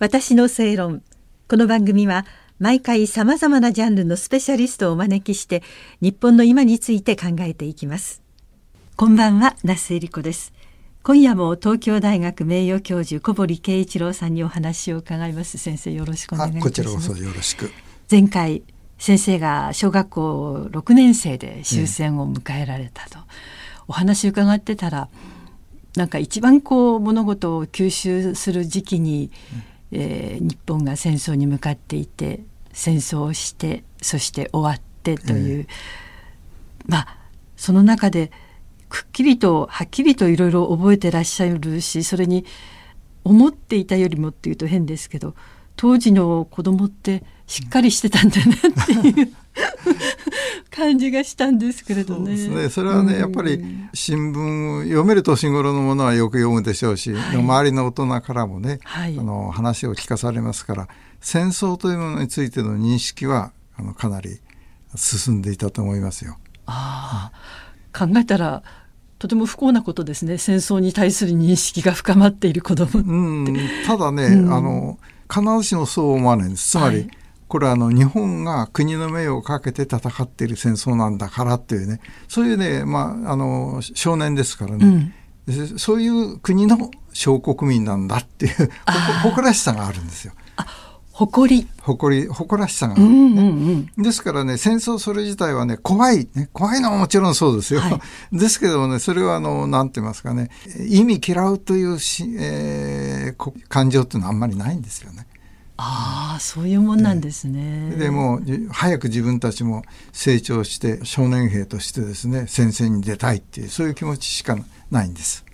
私の正論。この番組は毎回さまざまなジャンルのスペシャリストをお招きして日本の今について考えていきます。こんばんは那須恵理子です。今夜も東京大学名誉教授小堀圭一郎さんにお話を伺います。先生よろしくお願いします。こちらこそよろしく。前回先生が小学校6年生で終戦を迎えられたと、お話伺ってたらなんか一番こう物事を吸収する時期に、うん、えー、日本が戦争に向かっていて戦争をしてそして終わってという、まあその中でくっきりとはっきりといろいろ覚えてらっしゃるしそれに思っていたよりもっていうと変ですけど当時の子供ってしっかりしてたんだなっていう感じがしたんですけれどね。そうですね。それはね、やっぱり新聞読める年頃のものはよく読むでしょうし、はい、周りの大人からもね、はい、あの話を聞かされますから戦争というものについての認識はあのかなり進んでいたと思いますよ。ああ、考えたらとても不幸なことですね。戦争に対する認識が深まっている子供って。うん、ただね、うん、あの必ずしもそう思わないんです。つまり、はい、これはあの日本が国の名誉をかけて戦っている戦争なんだからっていうねそういうね、まあ、あの少年ですからね、うん、そういう国の小国民なんだっていう誇らしさがあるんですよ。誇り。誇り誇らしさがある、ね、うんうんうん、ですからね戦争それ自体はね怖い、ね、怖いのはもちろんそうですよ、はい、ですけどもねそれはあのなんて言いますかね意味嫌うというし、えー、感情っていうのはあんまりないんですよね。ああそういうもんなんですね。でも早く自分たちも成長して少年兵としてですね戦線に出たいっていうそういう気持ちしかないんです。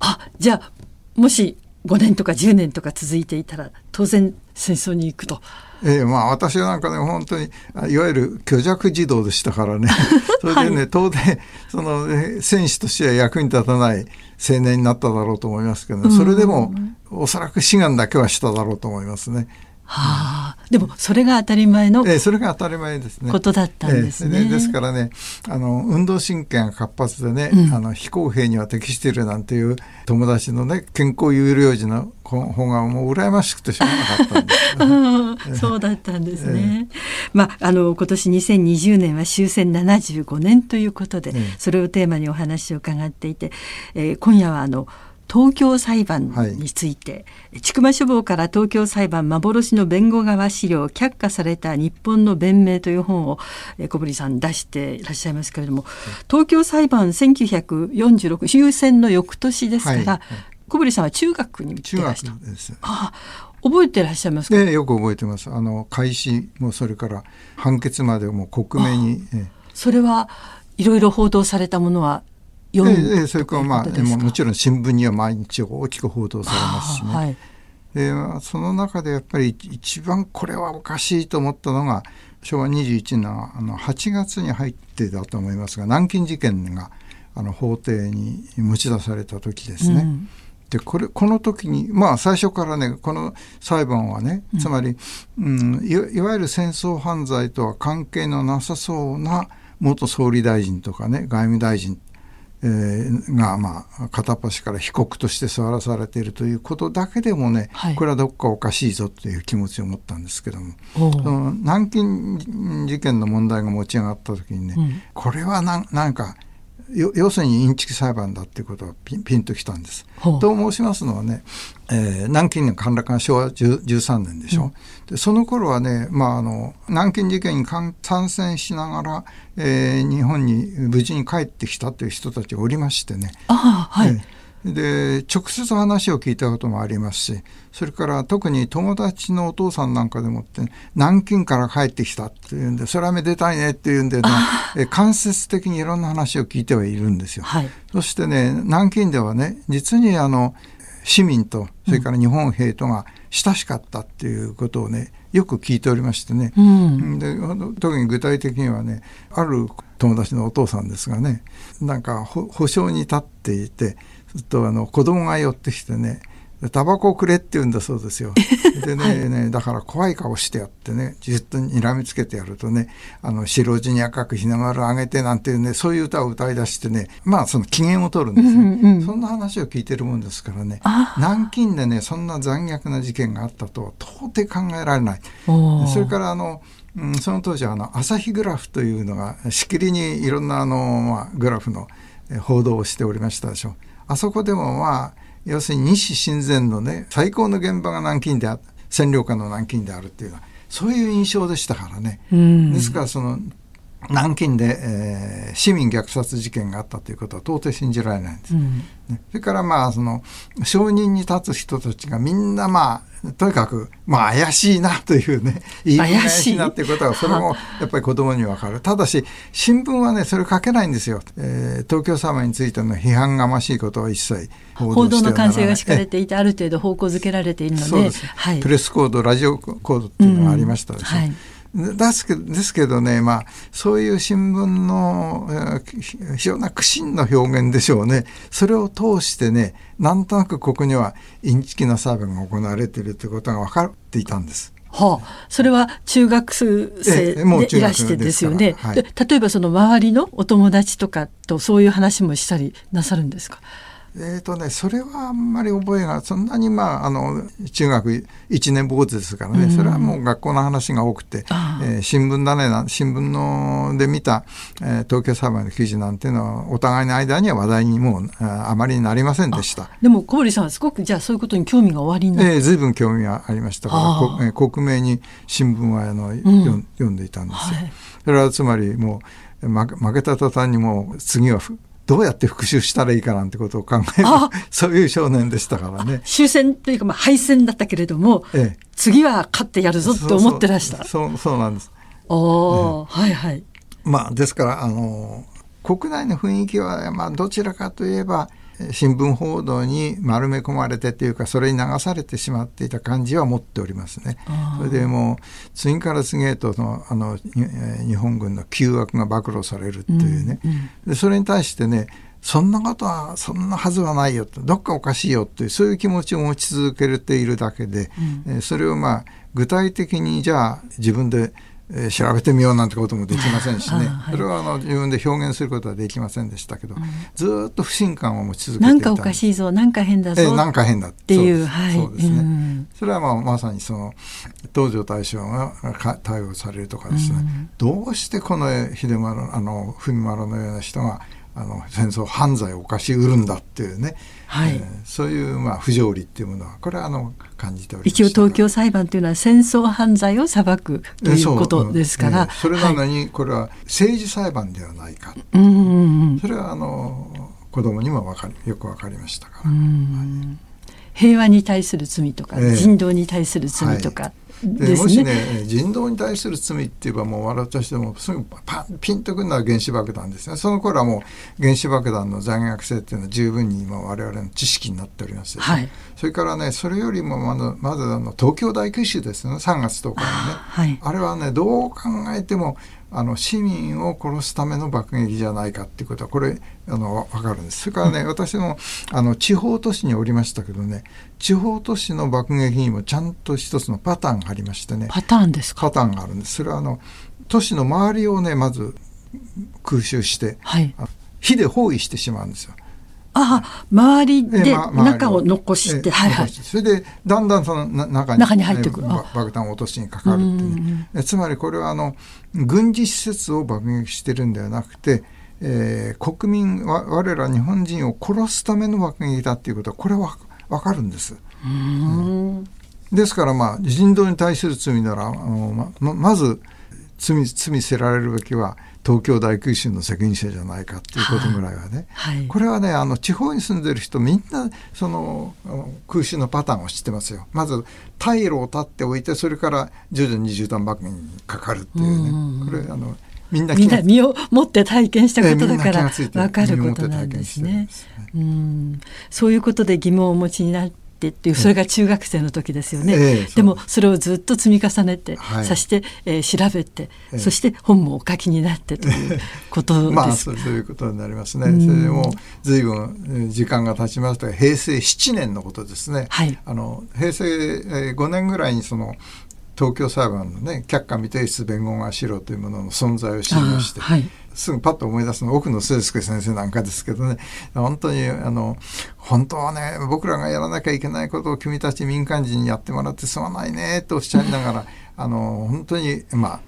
あじゃあもし5年とか10年とか続いていたら当然戦争に行くと。ええまあ私はなんかね本当にいわゆる虚弱児童でしたからね それでね、はい、当然その、ね、戦士としては役に立たない青年になっただろうと思いますけど、ね、それでも、おそらく志願だけはしただろうと思いますね。はあ、でもそれが当たり前の、ええ、それが当たり前ですね。ことだったんですね。ええ、ですからね、あの運動神経が活発でね、うん、あの非公平には適しているなんていう友達のね健康有料児の方がもう羨ましくてしょうがなかったんです、そうだったんですね。まああの今年2020年は終戦75年ということで、それをテーマにお話を伺っていて、えー、今夜はあの。東京裁判について、はい、千曲書房から東京裁判幻の弁護側資料却下された日本の弁明という本を小堀さん出していらっしゃいますけれども、東京裁判1946終戦の翌年ですか？ら、はい。はい、小堀さんは中学に中学です。あ覚えてらっしゃいますか、ね、よく覚えてます。あの開始もそれから判決までも克明に、それはいろいろ報道されたものは読むええそれからまあももちろん新聞には毎日大きく報道されますしね。はい、でその中でやっぱり一番これはおかしいと思ったのが昭和21年のあの8月に入ってだと思いますが南京事件があの法廷に持ち出された時ですね。うんでこれこの時にまあ最初からねこの裁判はねつまり、うん、いわゆる戦争犯罪とは関係のなさそうな元総理大臣とかね外務大臣えー、が、まあ、片っ端から被告として座らされているということだけでもね、はい、これはどっかおかしいぞという気持ちを持ったんですけども。その南京事件の問題が持ち上がった時にね、うん、これはななんか要するにインチキ裁判だっていうことがピンピンときたんです。と申しますのはね、えー、南京の陥落が昭和13年でしょ、うん、でその頃はね、まあ、あの南京事件に参戦しながら、えー、日本に無事に帰ってきたという人たちがおりましてね。あはい、えーで直接話を聞いたこともありますしそれから特に友達のお父さんなんかでもって南京から帰ってきたっていうんでそれはめでたいねっていうんで、ね、間接的にいろんな話を聞いてはいるんですよ。はい、そしてね南京ではね実にあの市民とそれから日本兵とが親しかったっていうことをねよく聞いておりましてね、うん、で特に具体的にはねある友達のお父さんですがねなんか保証に立っていてとあの子供が寄ってきてねタバコをくれって言うんだそうですよ。でねはい、ねだから怖い顔してやってねじっと睨みつけてやるとねあの白地に赤く日の丸あげてなんていうねそういう歌を歌い出してねまあその機嫌を取るんですね、うんうん、そんな話を聞いてるもんですからね南京でねそんな残虐な事件があったとは到底考えられない。それからあのうん、その当時はあの朝日グラフというのがしきりにいろんなあの、まあ、グラフの報道をしておりましたでしょう。あそこでもまあ要するに西親善のね最高の現場が南京であ占領下の南京であるっていうのはそういう印象でしたからね。ですからその南京で、えー、市民虐殺事件があったということは到底信じられないんです。うん、それからまあその証人に立つ人たちがみんなまあとにかくまあ怪しいなというねい？怪しいなっていうことはそれも やっぱり子供にわかる。ただし新聞はねそれ書けないんですよ。えー、東京様についての批判がましいことは一切報道の管制が敷かれていてある程度方向づけられているので、はい、プレスコードラジオコードっていうのがありましたでしょ。うん。はいですけですけどね、まあ、そういう新聞のえ、非常な苦心の表現でしょうね。それを通してね、なんとなくここにはインチキな裁判が行われているということが分かっていたんです。はあ、それは中学生でいらしてですよね、はい、例えばその周りのお友達とかとそういう話もしたりなさるんですかえーとね、それはあんまり覚えがそんなに、まあ、あの中学1年坊主ですからね、うん、それはもう学校の話が多くて、えー、新聞だねな新聞ので見た、えー、東京裁判の記事なんていうのはお互いの間には話題にもうあまりなりませんでした。でも小堀さんはすごくじゃあそういうことに興味がおありになって、えー、随分興味がありましたから、えー、克明に新聞はあの、うん、読んでいたんですよ。はい、それはつまりもう負けた途端にもう次はどうやって復讐したらいいかなんてことを考える そういう少年でしたからね。終戦というかまあ敗戦だったけれども、ええ、次は勝ってやるぞって思ってらした。そうそうなんです。お、ええ、はいはい。まあですからあの国内の雰囲気はまあどちらかといえば新聞報道に丸め込まれてというかそれに流されてしまっていた感じは持っておりますね。それでもう次から次へとのあの日本軍の旧悪が暴露されるっていうね、うんうん、でそれに対してねそんなことはそんなはずはないよとどっかおかしいよっていうそういう気持ちを持ち続けているだけで、うん、それをまあ具体的にじゃあ自分でえー、調べてみようなんてこともできませんしね、はい、それはあの自分で表現することはできませんでしたけど、うん、ずっと不信感を持ち続けていたなんかおかしいぞなんか変だぞ、えー、なんか変だっていうはい、そうですね、うん、それはまあまさにその東条大将が対応されるとかですね、うん、どうしてこの秀丸あの文丸のような人があの戦争犯罪を犯しうるんだっていうね、はい。えー、そういうまあ不条理っていうものはこれはあの感じており一応東京裁判というのは戦争犯罪を裁くということですから、えー、それなのにこれは政治裁判ではないか、う。んうんうん、それはあの子供にも分かりよく分かりましたから、はい、平和に対する罪とか、えー、人道に対する罪とか、はいで、ね、もしね人道に対する罪って言えばもう笑った人もすぐパンピンとくるのは原子爆弾ですね。その頃はもう原子爆弾の残虐性っていうのは十分に今我々の知識になっております、ね、はい、それからねそれよりもまずまずあの東京大空襲ですね。3月10日にね、はい、あれはねどう考えてもあの市民を殺すための爆撃じゃないかっていうことはこれあの分かるんです。それからね、私もあの地方都市におりましたけどね地方都市の爆撃にもちゃんと一つのパターンがありましてね。パターンですか？パターンがあるんです。それはあの都市の周りをねまず空襲して、はい、火で包囲してしまうんですよ。ああ周りで中を残して、はいはい、それでだんだんその中に中に入ってくる。爆弾を落としにかかるっていう、つまりこれはあの軍事施設を爆撃してるんではなくて、えー、国民は我ら日本人を殺すための爆撃だっていうことはこれは分かるんです。ですからまあ人道に対する罪ならあのままず罪罪せられるべきは東京大空襲の責任者じゃないかっていうことぐらいはね、はい、これはねあの地方に住んでる人みんなその空襲のパターンを知ってますよ。まず退路を立っておいてそれから徐々に銃弾爆撃にかかるっていうね、これあのみんなみんな身を持って体験したことだから分かることなんですね。うん、そういうことで疑問をお持ちになっってっていうそれが中学生の時ですよね、えでもそれをずっと積み重ねて、はい、そして、えー、調べて、え、そして本もお書きになってということです。まあそういうことになりますね、うん、それでも随分時間が経ちますと平成7年のことですね、はい、あの平成5年ぐらいにその東京裁判のね却下未提出弁護側資料というものの存在を知りまして、はい、すぐパッと思い出すの奥野誠介先生なんかですけどね本当にあの本当はね僕らがやらなきゃいけないことを君たち民間人にやってもらってすまないねとおっしゃいながら あの本当にまあ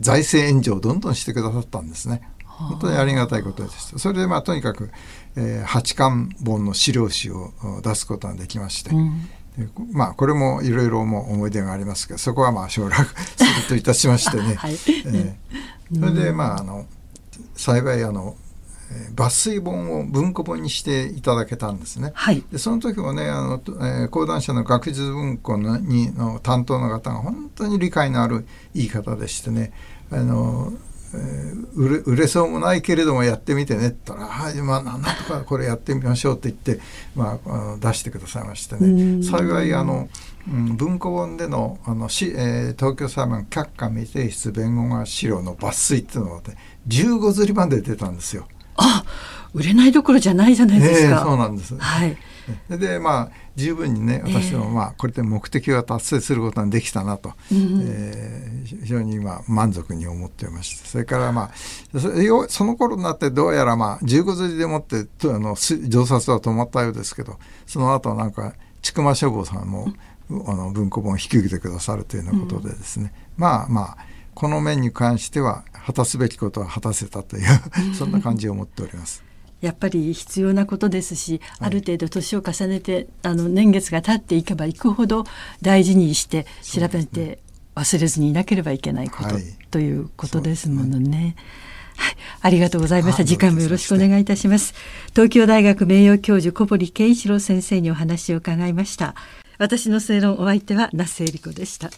財政援助をどんどんしてくださったんですね。本当にありがたいことでした。それでまあとにかく、えー、八巻本の資料紙を出すことができまして、うんまあこれもいろいろも思い出がありますけどそこはまあ省略するといたしましてね、はい、えー、それでまああの幸いあの抜粋本を文庫本にしていただけたんですね。はい、でその時もねあの、えー、講談社の学術文庫のにの担当の方が本当に理解のある言い方でしてね。あのえー、売れ売れそうもないけれどもやってみてねって言ったら「はいまあなんとかこれやってみましょう」って言って、まあ、出してくださいましてね幸いあの、うん、文庫本でのあのし、えー、東京裁判却下未提出弁護側資料の抜粋っていうのが、ね、15釣りまで出たんですよ。あ売れないどころじゃないじゃないですか。えー、そうなんです。はい。でまあ十分にね私もまあこれで目的が達成することができたなと、えー、えー、非常に今満足に思っていまして。それからまあその頃になってどうやらまあ15釣りでもってあの上殺は止まったようですけどその後なんか千曲消防さんも、あの文庫本を引き受けてくださるというようなことでですね、うん、まあまあこの面に関しては果たすべきことは果たせたという そんな感じを持っております。やっぱり必要なことですし、ある程度年を重ねてあの年月が経っていけばいくほど大事にして調べて忘れずにいなければいけないこと、はい、ということですものね。はい、ありがとうございました。次回もよろしくお願いいたします。東京大学名誉教授小堀圭一郎先生にお話を伺いました。私の正論お相手は那須恵理子でした。